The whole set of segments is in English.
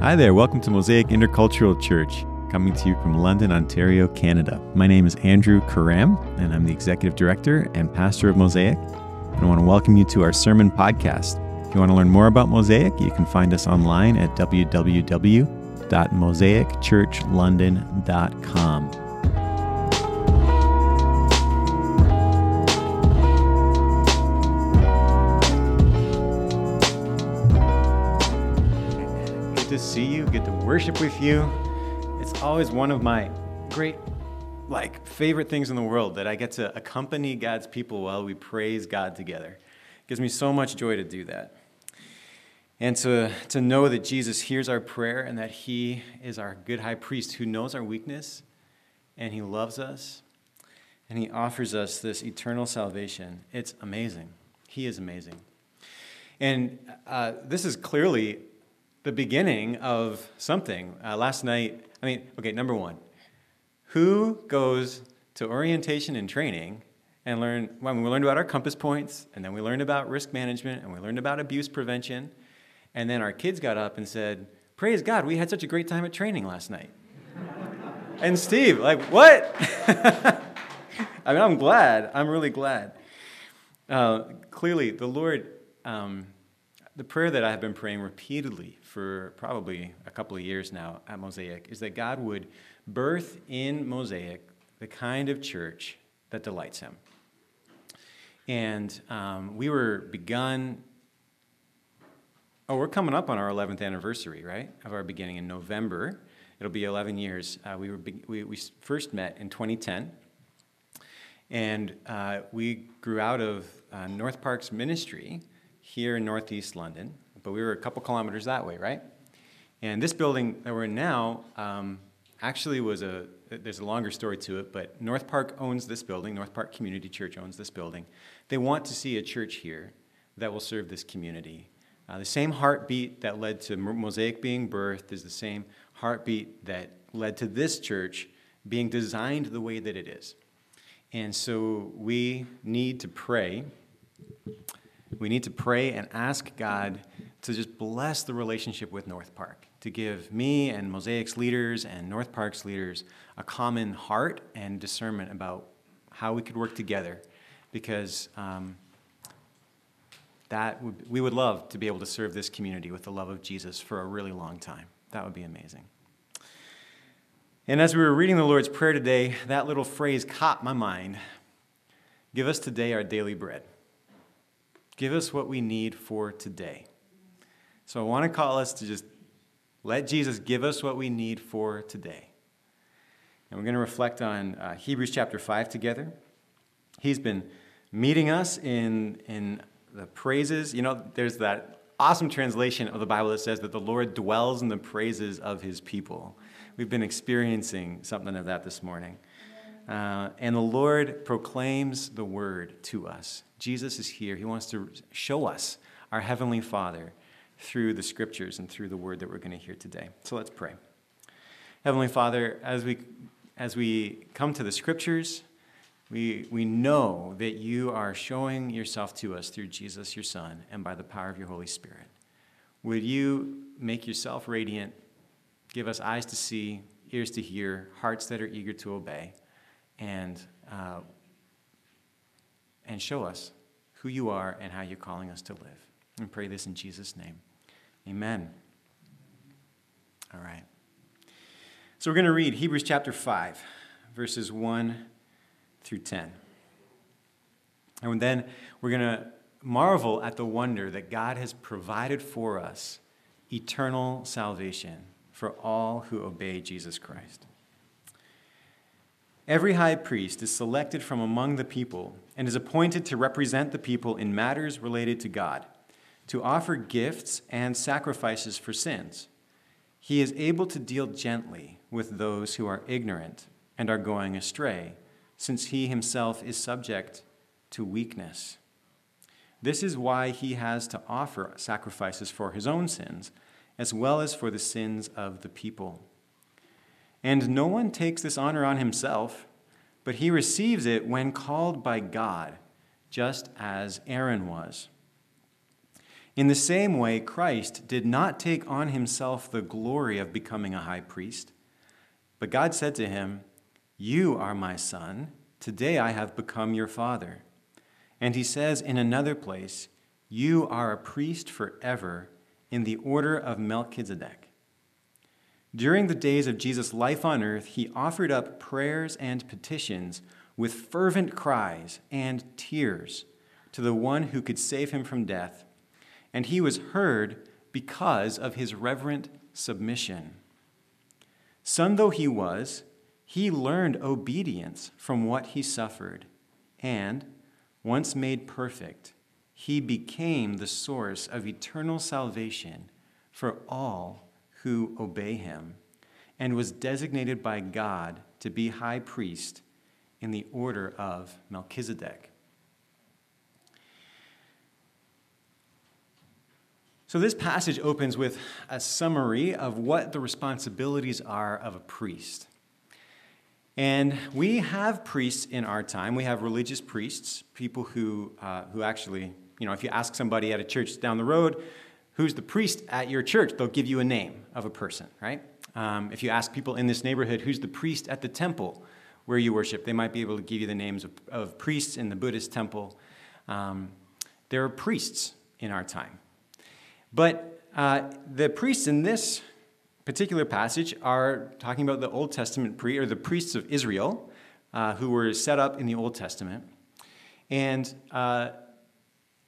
Hi there, welcome to Mosaic Intercultural Church, coming to you from London, Ontario, Canada. My name is Andrew Karram, and I'm the Executive Director and Pastor of Mosaic. And I want to welcome you to our sermon podcast. If you want to learn more about Mosaic, you can find us online at www.mosaicchurchlondon.com. see you, get to worship with you. It's always one of my great, like, favorite things in the world that I get to accompany God's people while we praise God together. It gives me so much joy to do that. And to, to know that Jesus hears our prayer and that He is our good high priest who knows our weakness and He loves us and He offers us this eternal salvation. It's amazing. He is amazing. And uh, this is clearly the beginning of something. Uh, last night, I mean, okay, number one, who goes to orientation and training and learn, well, we learned about our compass points, and then we learned about risk management, and we learned about abuse prevention, and then our kids got up and said, Praise God, we had such a great time at training last night. and Steve, like, what? I mean, I'm glad. I'm really glad. Uh, clearly, the Lord, um, the prayer that I have been praying repeatedly for probably a couple of years now at Mosaic is that God would birth in Mosaic the kind of church that delights Him. And um, we were begun. Oh, we're coming up on our 11th anniversary, right? Of our beginning in November. It'll be 11 years. Uh, we, were be- we, we first met in 2010. And uh, we grew out of uh, North Park's ministry here in Northeast London but we were a couple kilometers that way, right? And this building that we're in now um, actually was a, there's a longer story to it, but North Park owns this building, North Park Community Church owns this building. They want to see a church here that will serve this community. Uh, the same heartbeat that led to Mosaic being birthed is the same heartbeat that led to this church being designed the way that it is. And so we need to pray. We need to pray and ask God to just bless the relationship with North Park, to give me and Mosaic's leaders and North Park's leaders a common heart and discernment about how we could work together, because um, that would, we would love to be able to serve this community with the love of Jesus for a really long time. That would be amazing. And as we were reading the Lord's Prayer today, that little phrase caught my mind Give us today our daily bread. Give us what we need for today. So I want to call us to just let Jesus give us what we need for today. And we're going to reflect on uh, Hebrews chapter 5 together. He's been meeting us in, in the praises. You know, there's that awesome translation of the Bible that says that the Lord dwells in the praises of his people. We've been experiencing something of that this morning. Uh, and the Lord proclaims the word to us. Jesus is here. He wants to show us our Heavenly Father through the scriptures and through the word that we're going to hear today. So let's pray. Heavenly Father, as we, as we come to the scriptures, we, we know that you are showing yourself to us through Jesus, your Son, and by the power of your Holy Spirit. Would you make yourself radiant, give us eyes to see, ears to hear, hearts that are eager to obey, and, uh, and show us who you are and how you're calling us to live. And pray this in Jesus' name. Amen. All right. So we're going to read Hebrews chapter 5, verses 1 through 10. And then we're going to marvel at the wonder that God has provided for us eternal salvation for all who obey Jesus Christ. Every high priest is selected from among the people and is appointed to represent the people in matters related to God to offer gifts and sacrifices for sins. He is able to deal gently with those who are ignorant and are going astray, since he himself is subject to weakness. This is why he has to offer sacrifices for his own sins, as well as for the sins of the people. And no one takes this honor on himself, but he receives it when called by God, just as Aaron was. In the same way, Christ did not take on himself the glory of becoming a high priest, but God said to him, You are my son. Today I have become your father. And he says in another place, You are a priest forever in the order of Melchizedek. During the days of Jesus' life on earth, he offered up prayers and petitions with fervent cries and tears to the one who could save him from death, and he was heard because of his reverent submission. Son though he was, he learned obedience from what he suffered, and, once made perfect, he became the source of eternal salvation for all who obey him, and was designated by God to be high priest in the order of Melchizedek. So, this passage opens with a summary of what the responsibilities are of a priest. And we have priests in our time. We have religious priests, people who, uh, who actually, you know, if you ask somebody at a church down the road, who's the priest at your church, they'll give you a name of a person, right? Um, if you ask people in this neighborhood, who's the priest at the temple where you worship, they might be able to give you the names of, of priests in the Buddhist temple. Um, there are priests in our time. But uh, the priests in this particular passage are talking about the Old Testament priest, or the priests of Israel, uh, who were set up in the Old Testament. And, uh,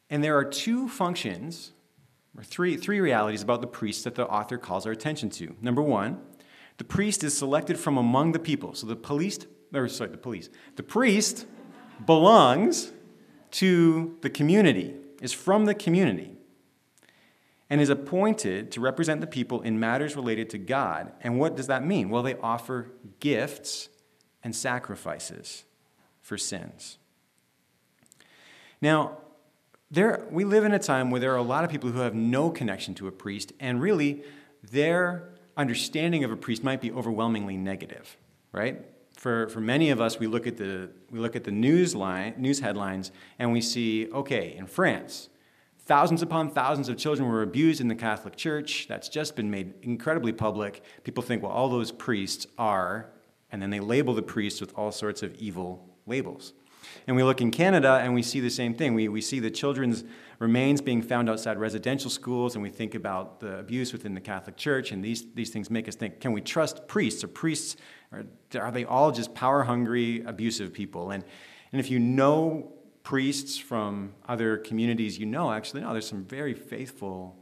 and there are two functions, or three, three realities about the priests that the author calls our attention to. Number one, the priest is selected from among the people. So the police, or sorry, the police, the priest belongs to the community, is from the community and is appointed to represent the people in matters related to God. And what does that mean? Well, they offer gifts and sacrifices for sins. Now, there, we live in a time where there are a lot of people who have no connection to a priest, and really, their understanding of a priest might be overwhelmingly negative, right? For, for many of us, we look at the, we look at the news, line, news headlines and we see, okay, in France, Thousands upon thousands of children were abused in the Catholic Church. That's just been made incredibly public. People think, well, all those priests are, and then they label the priests with all sorts of evil labels. And we look in Canada and we see the same thing. We, we see the children's remains being found outside residential schools, and we think about the abuse within the Catholic Church, and these, these things make us think can we trust priests? Are priests, are, are they all just power hungry, abusive people? And, and if you know priests from other communities you know, actually, no, there's some very faithful,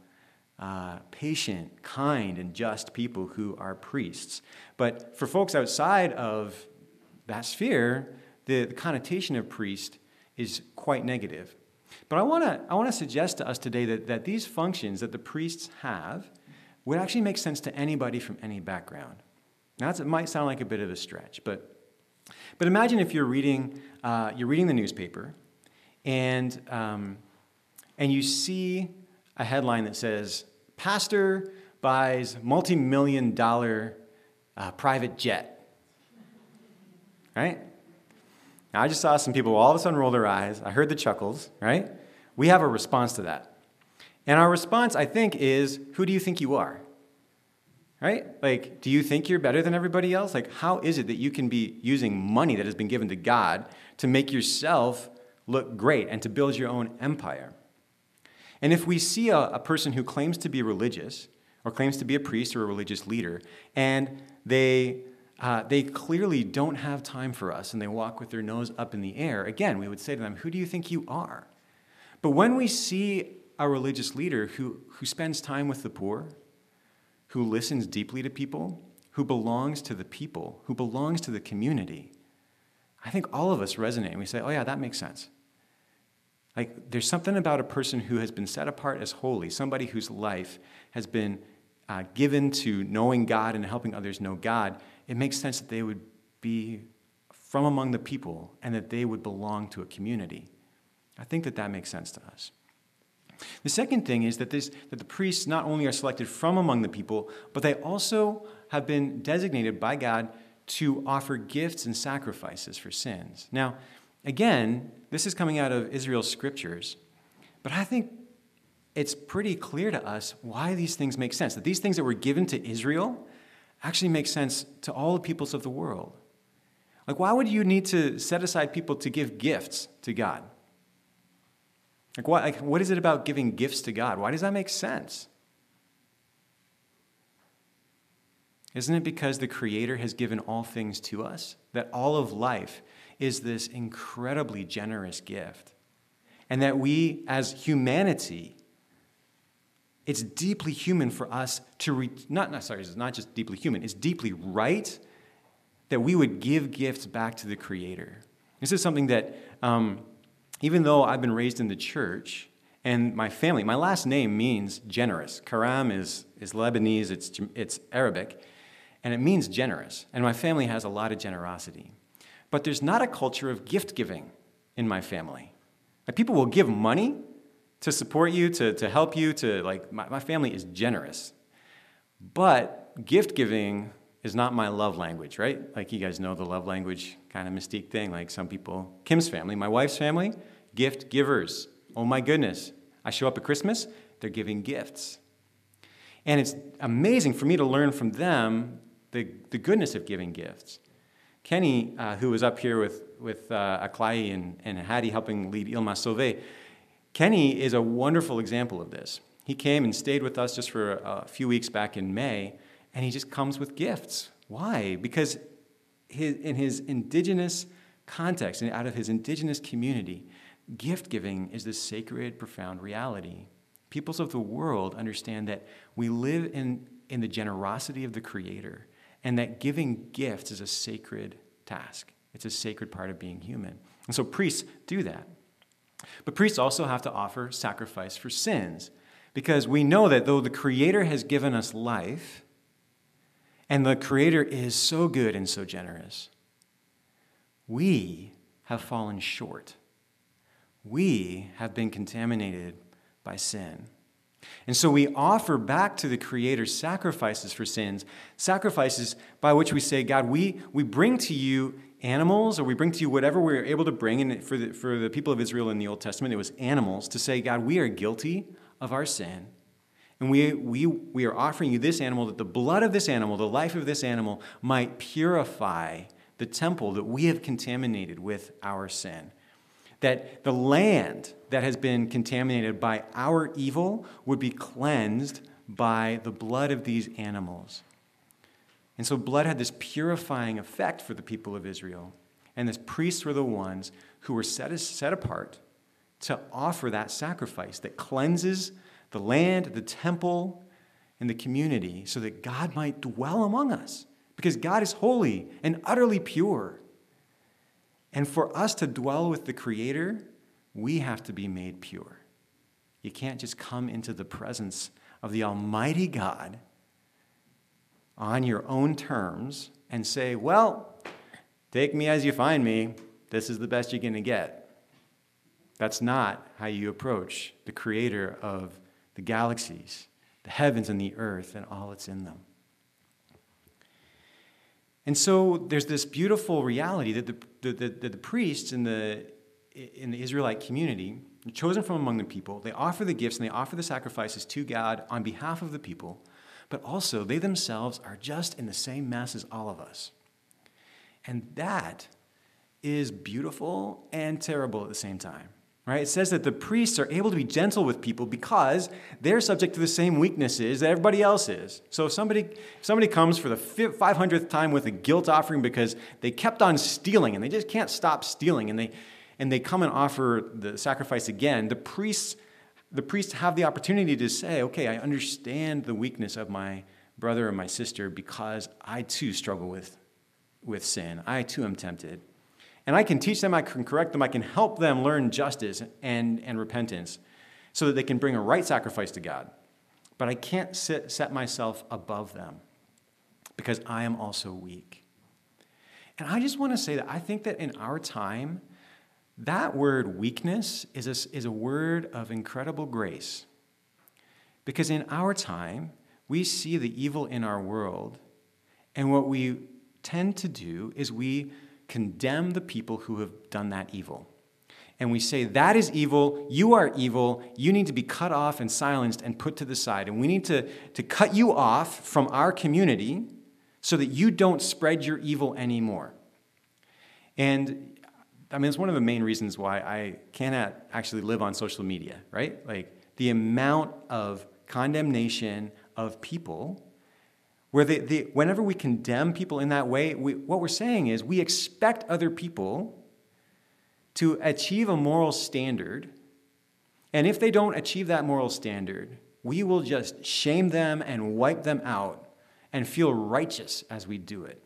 uh, patient, kind, and just people who are priests. But for folks outside of that sphere, the, the connotation of priest is quite negative. But I want to I wanna suggest to us today that, that these functions that the priests have would actually make sense to anybody from any background. Now, it might sound like a bit of a stretch, but, but imagine if you're reading, uh, you're reading the newspaper and, um, and you see a headline that says, Pastor buys multi million dollar uh, private jet. Right? Now, I just saw some people all of a sudden roll their eyes. I heard the chuckles, right? We have a response to that. And our response, I think, is who do you think you are? Right? Like, do you think you're better than everybody else? Like, how is it that you can be using money that has been given to God to make yourself look great and to build your own empire. And if we see a, a person who claims to be religious, or claims to be a priest or a religious leader, and they uh, they clearly don't have time for us and they walk with their nose up in the air, again, we would say to them, Who do you think you are? But when we see a religious leader who, who spends time with the poor, who listens deeply to people, who belongs to the people, who belongs to the community, I think all of us resonate and we say, Oh, yeah, that makes sense. Like, there's something about a person who has been set apart as holy, somebody whose life has been uh, given to knowing God and helping others know God. It makes sense that they would be from among the people and that they would belong to a community. I think that that makes sense to us. The second thing is that, this, that the priests not only are selected from among the people, but they also have been designated by God to offer gifts and sacrifices for sins. Now, Again, this is coming out of Israel's scriptures, but I think it's pretty clear to us why these things make sense. That these things that were given to Israel actually make sense to all the peoples of the world. Like, why would you need to set aside people to give gifts to God? Like, what, like, what is it about giving gifts to God? Why does that make sense? Isn't it because the Creator has given all things to us? That all of life is this incredibly generous gift. And that we, as humanity, it's deeply human for us to, re- not, not, sorry, it's not just deeply human, it's deeply right that we would give gifts back to the Creator. This is something that, um, even though I've been raised in the church, and my family, my last name means generous. Karram is, is Lebanese, it's, it's Arabic, and it means generous. And my family has a lot of generosity. But there's not a culture of gift giving in my family. Like people will give money to support you, to, to help you, to like, my, my family is generous. But gift giving is not my love language, right? Like you guys know the love language kind of mystique thing. Like some people, Kim's family, my wife's family, gift givers. Oh my goodness. I show up at Christmas, they're giving gifts. And it's amazing for me to learn from them the, the goodness of giving gifts. Kenny, uh, who was up here with, with uh, Aklai and, and Hattie helping lead Ilma Sauvé, Kenny is a wonderful example of this. He came and stayed with us just for a few weeks back in May, and he just comes with gifts. Why? Because in his indigenous context and out of his indigenous community, gift giving is this sacred, profound reality. Peoples of the world understand that we live in, in the generosity of the Creator and that giving gifts is a sacred task. It's a sacred part of being human. And so priests do that. But priests also have to offer sacrifice for sins because we know that though the Creator has given us life, and the Creator is so good and so generous, we have fallen short. We have been contaminated by sin. And so we offer back to the Creator sacrifices for sins, sacrifices by which we say, God, we, we bring to you animals, or we bring to you whatever we are able to bring. And for the, for the people of Israel in the Old Testament, it was animals to say, God, we are guilty of our sin. And we, we, we are offering you this animal that the blood of this animal, the life of this animal, might purify the temple that we have contaminated with our sin that the land that has been contaminated by our evil would be cleansed by the blood of these animals. And so, blood had this purifying effect for the people of Israel. And the priests were the ones who were set, set apart to offer that sacrifice that cleanses the land, the temple, and the community so that God might dwell among us. Because God is holy and utterly pure. And for us to dwell with the Creator, we have to be made pure. You can't just come into the presence of the Almighty God on your own terms and say, Well, take me as you find me. This is the best you're going to get. That's not how you approach the Creator of the galaxies, the heavens and the earth, and all that's in them. And so there's this beautiful reality that the, the, the, the priests in the, in the Israelite community, chosen from among the people, they offer the gifts and they offer the sacrifices to God on behalf of the people, but also they themselves are just in the same mess as all of us. And that is beautiful and terrible at the same time. Right? It says that the priests are able to be gentle with people because they're subject to the same weaknesses that everybody else is. So if somebody, if somebody comes for the 500th time with a guilt offering because they kept on stealing and they just can't stop stealing and they, and they come and offer the sacrifice again, the priests, the priests have the opportunity to say, okay, I understand the weakness of my brother or my sister because I too struggle with, with sin. I too am tempted. And I can teach them, I can correct them, I can help them learn justice and, and repentance so that they can bring a right sacrifice to God. But I can't sit, set myself above them because I am also weak. And I just want to say that I think that in our time, that word weakness is a, is a word of incredible grace. Because in our time, we see the evil in our world, and what we tend to do is we condemn the people who have done that evil. and we say, That is evil, you are evil, you need to be cut off and silenced and put to the side. And we need to, to cut you off from our community so that you don't spread your evil anymore. And I mean, it's one of the main reasons why I cannot actually live on social media, right? Like the amount of condemnation of people where they, they, whenever we condemn people in that way, we, what we're saying is we expect other people to achieve a moral standard. And if they don't achieve that moral standard, we will just shame them and wipe them out and feel righteous as we do it.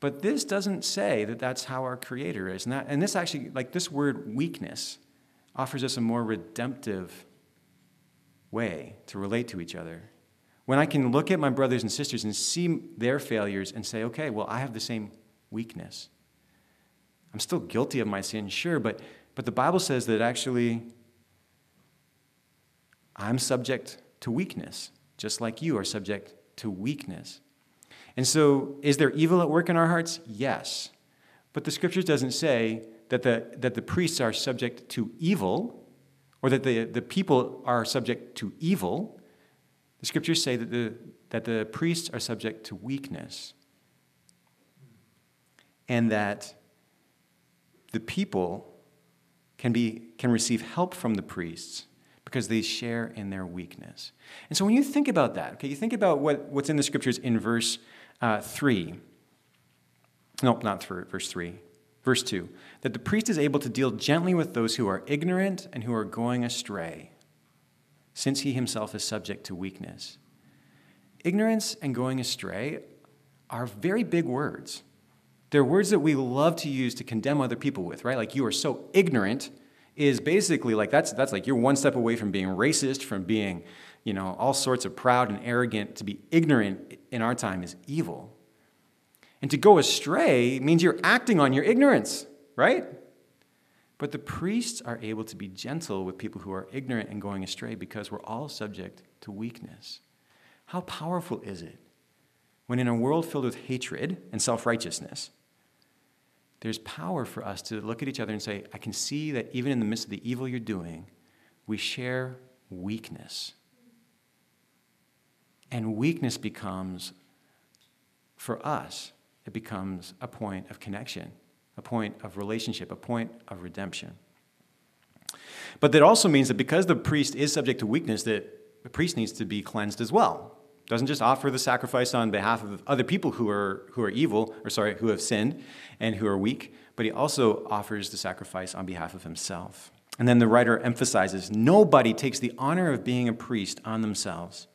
But this doesn't say that that's how our Creator is. And, that, and this actually, like this word weakness, offers us a more redemptive way to relate to each other. When I can look at my brothers and sisters and see their failures and say, okay, well, I have the same weakness. I'm still guilty of my sin, sure, but, but the Bible says that actually I'm subject to weakness, just like you are subject to weakness. And so, is there evil at work in our hearts? Yes. But the scriptures doesn't say that the, that the priests are subject to evil or that the, the people are subject to evil. The scriptures say that the, that the priests are subject to weakness and that the people can, be, can receive help from the priests because they share in their weakness. And so when you think about that, okay, you think about what, what's in the scriptures in verse uh, 3. Nope, not through, verse 3. Verse 2 that the priest is able to deal gently with those who are ignorant and who are going astray, since he himself is subject to weakness. Ignorance and going astray are very big words. They're words that we love to use to condemn other people with, right? Like you are so ignorant is basically like that's that's like you're one step away from being racist, from being, you know, all sorts of proud and arrogant. To be ignorant in our time is evil. And to go astray means you're acting on your ignorance, right? But the priests are able to be gentle with people who are ignorant and going astray because we're all subject to weakness. How powerful is it when in a world filled with hatred and self righteousness, there's power for us to look at each other and say, I can see that even in the midst of the evil you're doing, we share weakness. And weakness becomes, for us, it becomes a point of connection, a point of relationship, a point of redemption. But that also means that because the priest is subject to weakness, that the priest needs to be cleansed as well doesn't just offer the sacrifice on behalf of other people who are, who are evil, or sorry, who have sinned and who are weak, but he also offers the sacrifice on behalf of himself. And then the writer emphasizes nobody takes the honor of being a priest on themselves,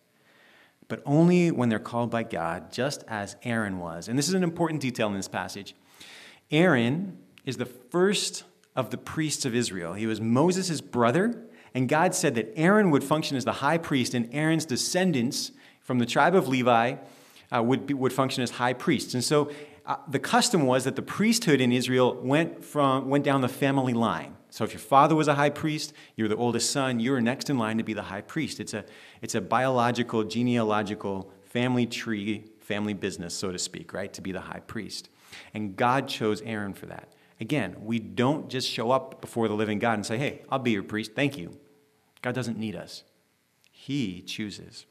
but only when they're called by God, just as Aaron was. And this is an important detail in this passage. Aaron is the first of the priests of Israel. He was Moses' brother, and God said that Aaron would function as the high priest, and Aaron's descendants from the tribe of Levi uh, would, be, would function as high priests. And so uh, the custom was that the priesthood in Israel went, from, went down the family line. So if your father was a high priest, you're the oldest son, you're next in line to be the high priest. It's a, it's a biological, genealogical family tree, family business, so to speak, right? To be the high priest. And God chose Aaron for that. Again, we don't just show up before the living God and say, hey, I'll be your priest, thank you. God doesn't need us, He chooses.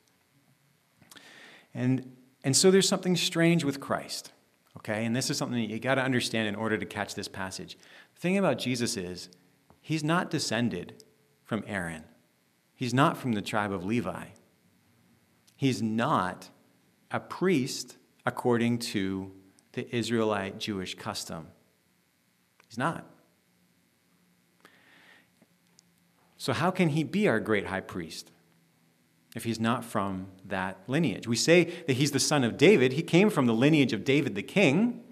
And, and so there's something strange with Christ, okay? And this is something that you got to understand in order to catch this passage. The thing about Jesus is, he's not descended from Aaron, he's not from the tribe of Levi. He's not a priest according to the Israelite Jewish custom. He's not. So, how can he be our great high priest? if he's not from that lineage. We say that he's the son of David. He came from the lineage of David the king,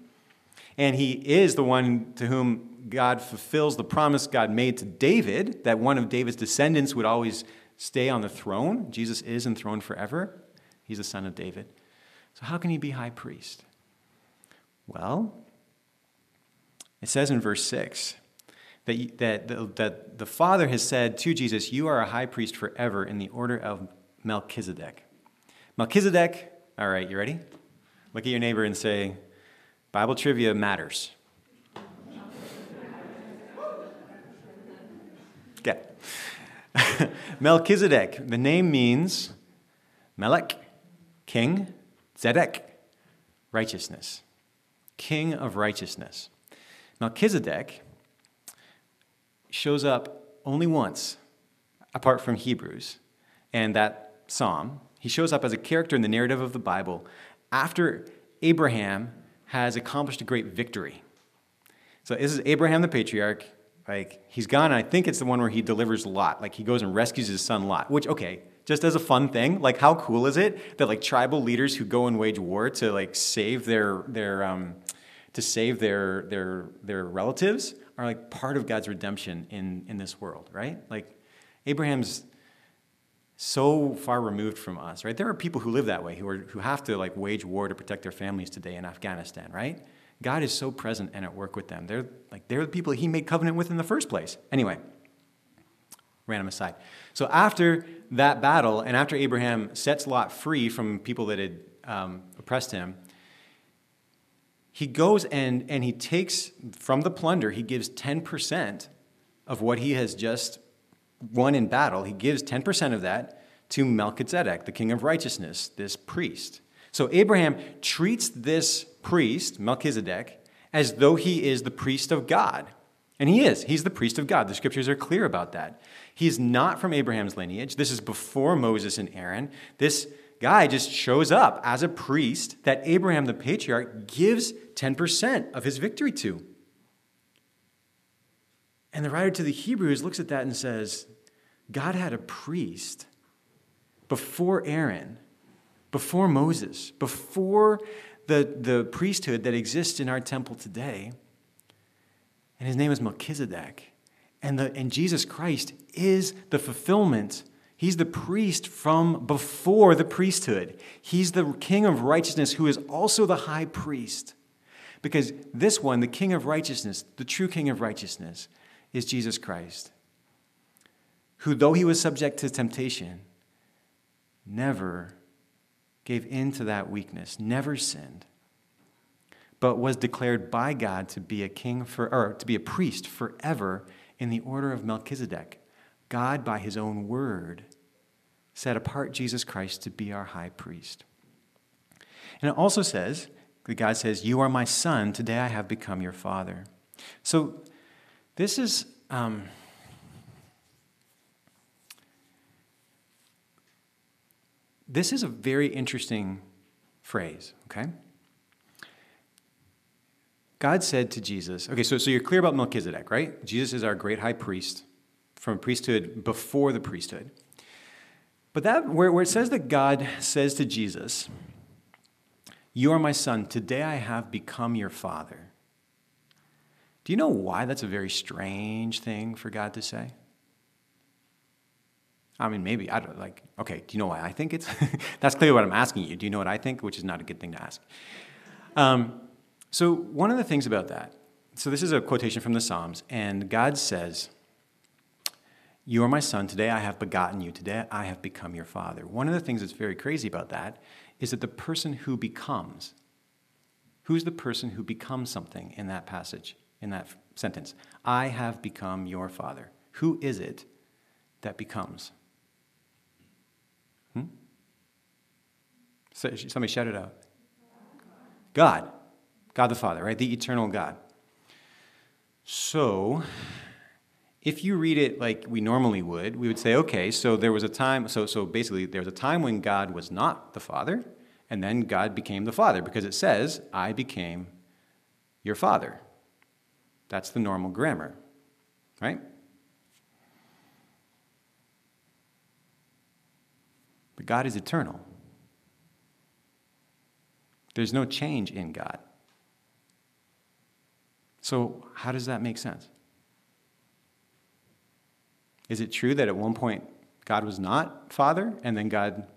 and he is the one to whom God fulfills the promise God made to David that one of David's descendants would always stay on the throne. Jesus is enthroned forever. He's the son of David. So, how can he be high priest? Well, it says in verse 6 that, that, that the Father has said to Jesus, You are a high priest forever in the order of Melchizedek. Melchizedek, all right, you ready? Look at your neighbor and say, Bible trivia matters. Melchizedek, the name means Melech, king, Zedek, righteousness. King of righteousness. Melchizedek shows up only once, apart from Hebrews and that psalm. He shows up as a character in the narrative of the Bible after Abraham has accomplished a great victory. So this is Abraham the patriarch. Like he's gone, I think it's the one where he delivers Lot. Like he goes and rescues his son Lot, which okay, just as a fun thing, like how cool is it that like tribal leaders who go and wage war to like save their their um, to save their their their relatives are like part of God's redemption in in this world, right? Like Abraham's so far removed from us, right? There are people who live that way, who, are, who have to like wage war to protect their families today in Afghanistan, right? God is so present and at work with them. They're like they're the people he made covenant with in the first place. Anyway, random aside. So after that battle, and after Abraham sets Lot free from people that had um, oppressed him, he goes and, and he takes from the plunder, he gives 10% of what he has just won in battle, he gives 10% of that to Melchizedek, the king of righteousness, this priest. So Abraham treats this priest, Melchizedek, as though he is the priest of God. And he is. He's the priest of God. The scriptures are clear about that. He's not from Abraham's lineage. This is before Moses and Aaron. This guy just shows up as a priest that Abraham, the patriarch, gives 10% of his victory to. And the writer to the Hebrews looks at that and says, God had a priest before Aaron, before Moses, before the, the priesthood that exists in our temple today. And his name is Melchizedek. And, the, and Jesus Christ is the fulfillment. He's the priest from before the priesthood. He's the king of righteousness who is also the high priest. Because this one, the king of righteousness, the true king of righteousness, is Jesus Christ, who, though he was subject to temptation, never gave in to that weakness, never sinned, but was declared by God to be a king for, or to be a priest forever in the order of Melchizedek. God, by his own word, set apart Jesus Christ to be our high priest. And it also says, God says, You are my son, today I have become your father. So this is. Um, this is a very interesting phrase, okay? God said to Jesus, okay, so, so you're clear about Melchizedek, right? Jesus is our great high priest from priesthood before the priesthood. But that, where, where it says that God says to Jesus, You are my son, today I have become your father. Do you know why that's a very strange thing for God to say? I mean, maybe I don't like. Okay, do you know why I think it's? that's clearly what I'm asking you. Do you know what I think? Which is not a good thing to ask. Um, so one of the things about that. So this is a quotation from the Psalms, and God says, "You are my son. Today I have begotten you. Today I have become your father." One of the things that's very crazy about that is that the person who becomes, who's the person who becomes something in that passage? in that sentence. I have become your father. Who is it that becomes? Somebody shout it out. God. God the Father, right? The eternal God. So, if you read it like we normally would, we would say, okay, so there was a time, so, so basically, there was a time when God was not the Father, and then God became the Father, because it says, I became your Father. That's the normal grammar, right? But God is eternal. There's no change in God. So, how does that make sense? Is it true that at one point God was not Father and then God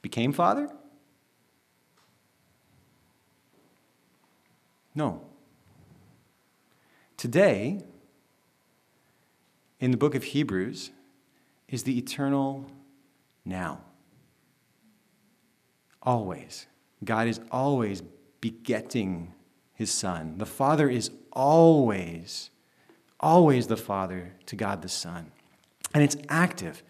became Father? No. Today, in the book of Hebrews, is the eternal now. Always. God is always begetting his Son. The Father is always, always the Father to God the Son. And it's active.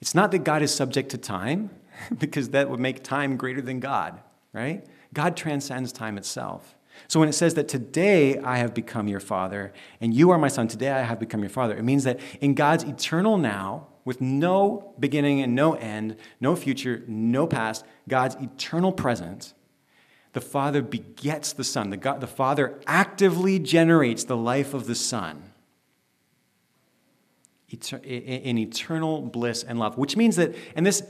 It's not that God is subject to time, because that would make time greater than God, right? God transcends time itself. So when it says that today I have become your father and you are my son, today I have become your father, it means that in God's eternal now, with no beginning and no end, no future, no past, God's eternal presence, the Father begets the Son. The, God, the Father actively generates the life of the Son in eternal bliss and love, which means that, and this,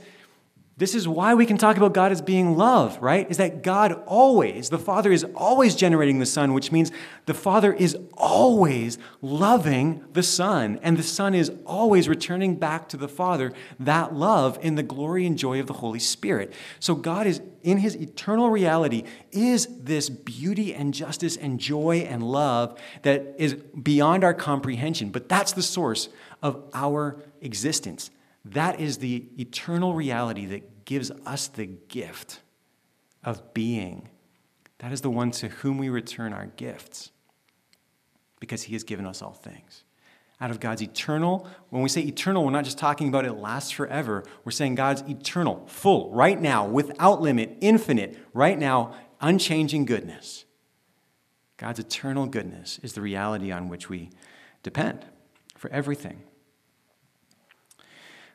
this is why we can talk about God as being love, right? Is that God always, the Father is always generating the Son, which means the Father is always loving the Son, and the Son is always returning back to the Father that love in the glory and joy of the Holy Spirit. So God is, in his eternal reality, is this beauty and justice and joy and love that is beyond our comprehension, but that's the source of our existence. That is the eternal reality that gives us the gift of being. That is the one to whom we return our gifts because he has given us all things. Out of God's eternal, when we say eternal, we're not just talking about it lasts forever. We're saying God's eternal, full, right now, without limit, infinite, right now, unchanging goodness. God's eternal goodness is the reality on which we depend for everything.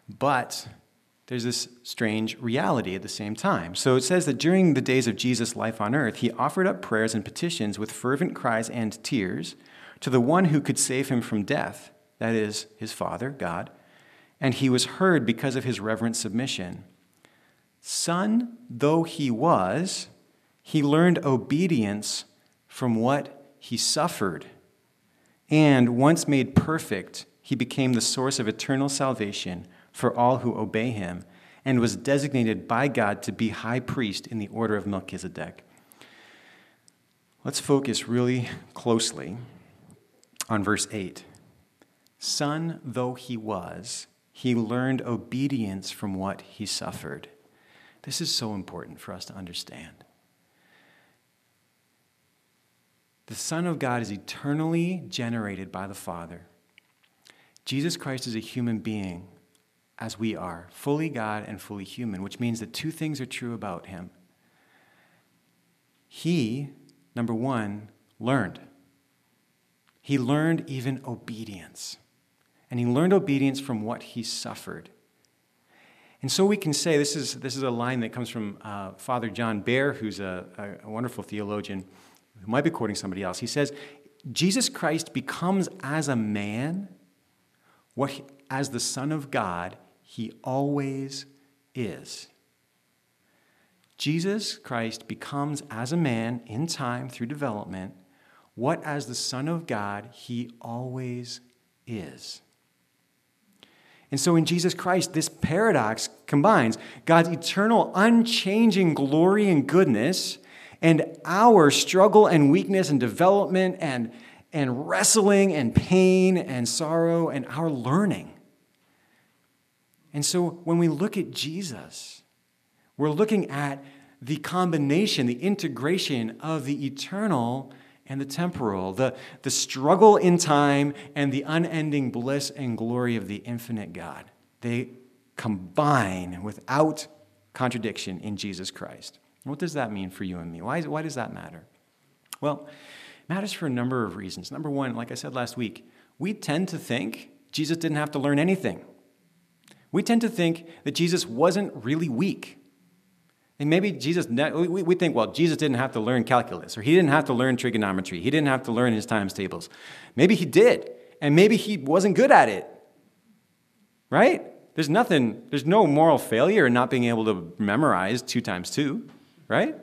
But there's this strange reality at the same time. So it says that during the days of Jesus' life on earth, he offered up prayers and petitions with fervent cries and tears to the one who could save him from death, that is, his Father, God, and he was heard because of his reverent submission. Son though he was, he learned obedience from what he suffered. And once made perfect, he became the source of eternal salvation for all who obey him, and was designated by God to be high priest in the order of Melchizedek. Let's focus really closely on verse 8. Son though he was, he learned obedience from what he suffered. This is so important for us to understand. The Son of God is eternally generated by the Father. Jesus Christ is a human being as we are, fully God and fully human, which means that two things are true about him. He, number one, learned. He learned even obedience. And he learned obedience from what he suffered. And so we can say this is, this is a line that comes from uh, Father John Behr, who's a, a wonderful theologian who might be quoting somebody else. He says, Jesus Christ becomes as a man what he, as the Son of God he always is. Jesus Christ becomes, as a man in time through development, what, as the Son of God, he always is. And so in Jesus Christ, this paradox combines God's eternal, unchanging glory and goodness and our struggle and weakness and development and, and wrestling and pain and sorrow and our learning. And so when we look at Jesus, we're looking at the combination, the integration of the eternal and the temporal, the, the struggle in time and the unending bliss and glory of the infinite God. They combine without contradiction in Jesus Christ. What does that mean for you and me? Why, why does that matter? Well, it matters for a number of reasons. Number one, like I said last week, we tend to think Jesus didn't have to learn anything we tend to think that Jesus wasn't really weak. And maybe Jesus, we think, well, Jesus didn't have to learn calculus, or he didn't have to learn trigonometry, he didn't have to learn his times tables. Maybe he did, and maybe he wasn't good at it. Right? There's nothing, there's no moral failure in not being able to memorize two times two, right?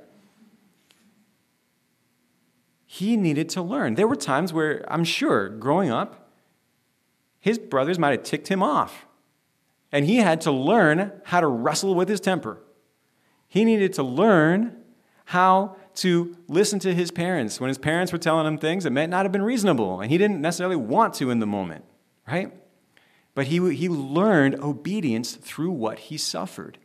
He needed to learn. There were times where I'm sure growing up, his brothers might have ticked him off and he had to learn how to wrestle with his temper. He needed to learn how to listen to his parents when his parents were telling him things that might not have been reasonable, and he didn't necessarily want to in the moment, right? But he, he learned obedience through what he suffered.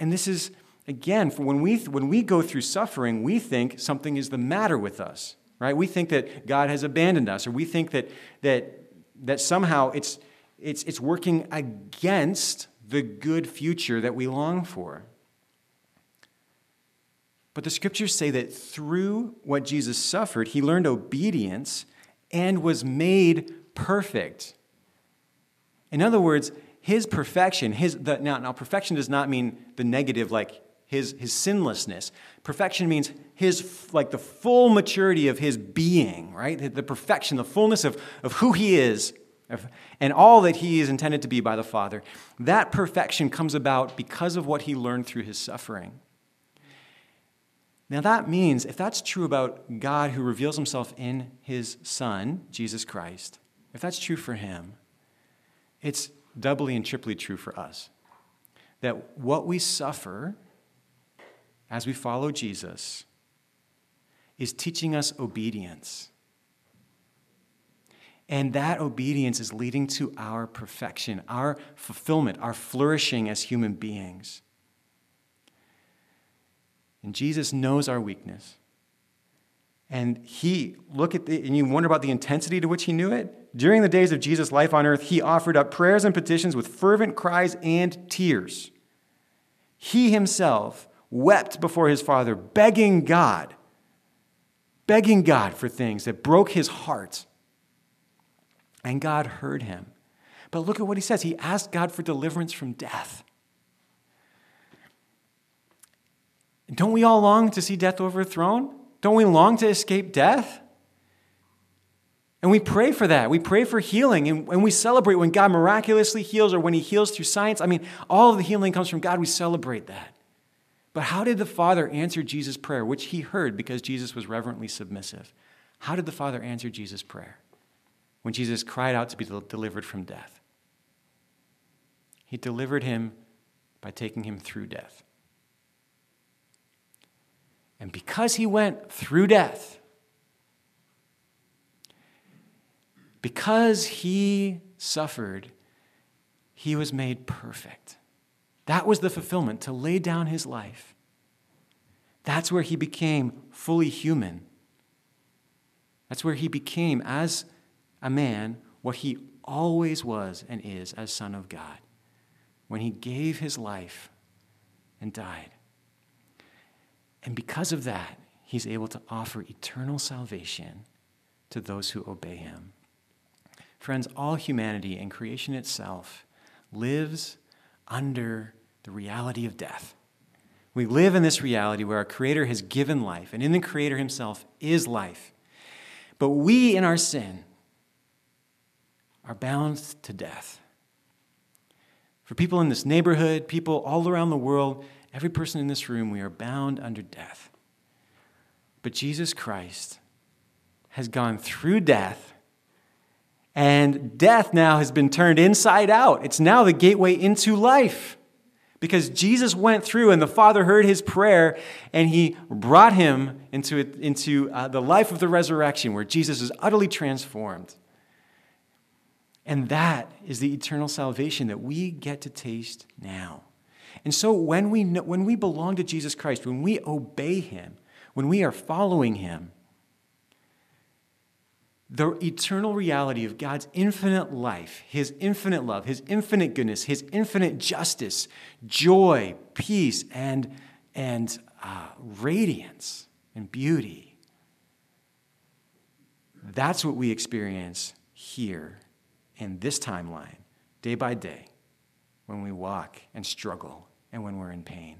And this is, again, for when we, when we go through suffering, we think something is the matter with us, right? We think that God has abandoned us, or we think that, that, that somehow it's, it's, it's working against the good future that we long for. But the scriptures say that through what Jesus suffered, he learned obedience and was made perfect. In other words, his perfection, his the, now, now perfection does not mean the negative like his, his sinlessness. Perfection means his like the full maturity of his being, right? The perfection, the fullness of, of who he is, and all that he is intended to be by the Father. That perfection comes about because of what he learned through his suffering. Now, that means if that's true about God who reveals himself in his Son, Jesus Christ, if that's true for him, it's doubly and triply true for us. That what we suffer as we follow Jesus is teaching us obedience. And that obedience is leading to our perfection, our fulfillment, our flourishing as human beings. And Jesus knows our weakness. And he, look at the, and you wonder about the intensity to which he knew it. During the days of Jesus' life on earth, he offered up prayers and petitions with fervent cries and tears. He himself wept before his Father, begging God, begging God for things that broke his heart. And God heard him. But look at what he says. He asked God for deliverance from death. Don't we all long to see death overthrown? Don't we long to escape death? And we pray for that. We pray for healing. And, and we celebrate when God miraculously heals or when He heals through science. I mean, all of the healing comes from God. We celebrate that. But how did the Father answer Jesus' prayer, which He heard because Jesus was reverently submissive? How did the Father answer Jesus' prayer when Jesus cried out to be delivered from death? He delivered him by taking him through death. And because he went through death, because he suffered, he was made perfect. That was the fulfillment, to lay down his life. That's where he became fully human. That's where he became, as a man, what he always was and is as Son of God, when he gave his life and died. And because of that, he's able to offer eternal salvation to those who obey him. Friends, all humanity and creation itself lives under the reality of death. We live in this reality where our Creator has given life, and in the Creator Himself is life. But we, in our sin, are bound to death. For people in this neighborhood, people all around the world, Every person in this room, we are bound under death. But Jesus Christ has gone through death, and death now has been turned inside out. It's now the gateway into life. Because Jesus went through and the Father heard his prayer and he brought him into, into uh, the life of the resurrection where Jesus is utterly transformed. And that is the eternal salvation that we get to taste now. And so when we, know, when we belong to Jesus Christ, when we obey Him, when we are following Him, the eternal reality of God's infinite life, His infinite love, His infinite goodness, His infinite justice, joy, peace, and, and uh, radiance and beauty. That's what we experience here in this timeline, day by day, when we walk and struggle and when we're in pain.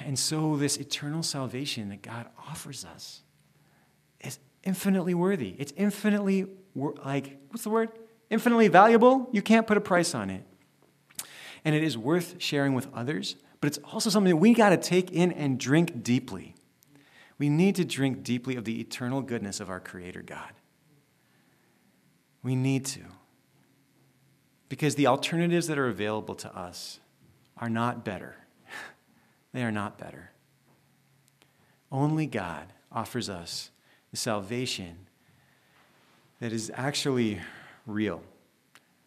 And so, this eternal salvation that God offers us is infinitely worthy. It's infinitely, like, what's the word? Infinitely valuable. You can't put a price on it. And it is worth sharing with others, but it's also something that we got to take in and drink deeply. We need to drink deeply of the eternal goodness of our Creator God. We need to. Because the alternatives that are available to us are not better. they are not better. Only God offers us the salvation that is actually real,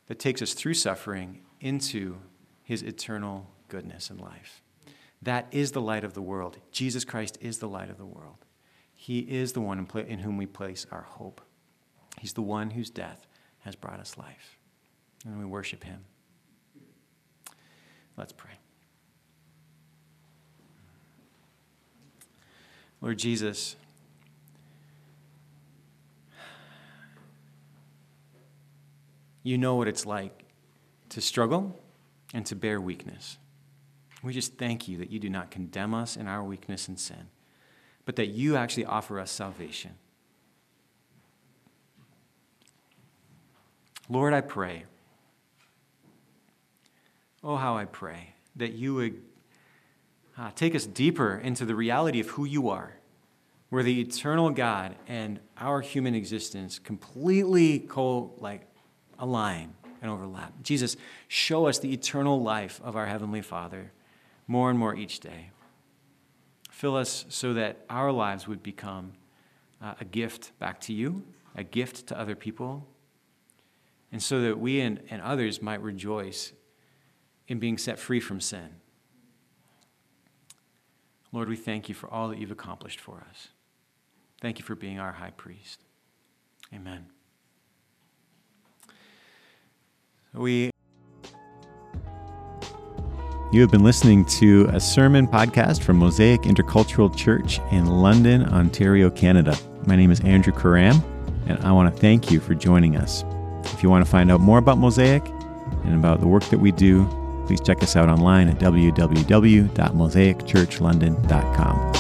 that takes us through suffering into his eternal goodness and life. That is the light of the world. Jesus Christ is the light of the world. He is the one in whom we place our hope. He's the one whose death has brought us life. And we worship him. Let's pray. Lord Jesus, you know what it's like to struggle and to bear weakness. We just thank you that you do not condemn us in our weakness and sin, but that you actually offer us salvation. Lord, I pray, oh, how I pray that you would uh, take us deeper into the reality of who you are, where the eternal God and our human existence completely co like align and overlap. Jesus, show us the eternal life of our Heavenly Father more and more each day. Fill us so that our lives would become uh, a gift back to you, a gift to other people, and so that we and, and others might rejoice in being set free from sin. Lord, we thank you for all that you've accomplished for us. Thank you for being our high priest. Amen. We you have been listening to a sermon podcast from Mosaic Intercultural Church in London, Ontario, Canada. My name is Andrew Karram, and I want to thank you for joining us. If you want to find out more about Mosaic and about the work that we do, please check us out online at www.mosaicchurchlondon.com.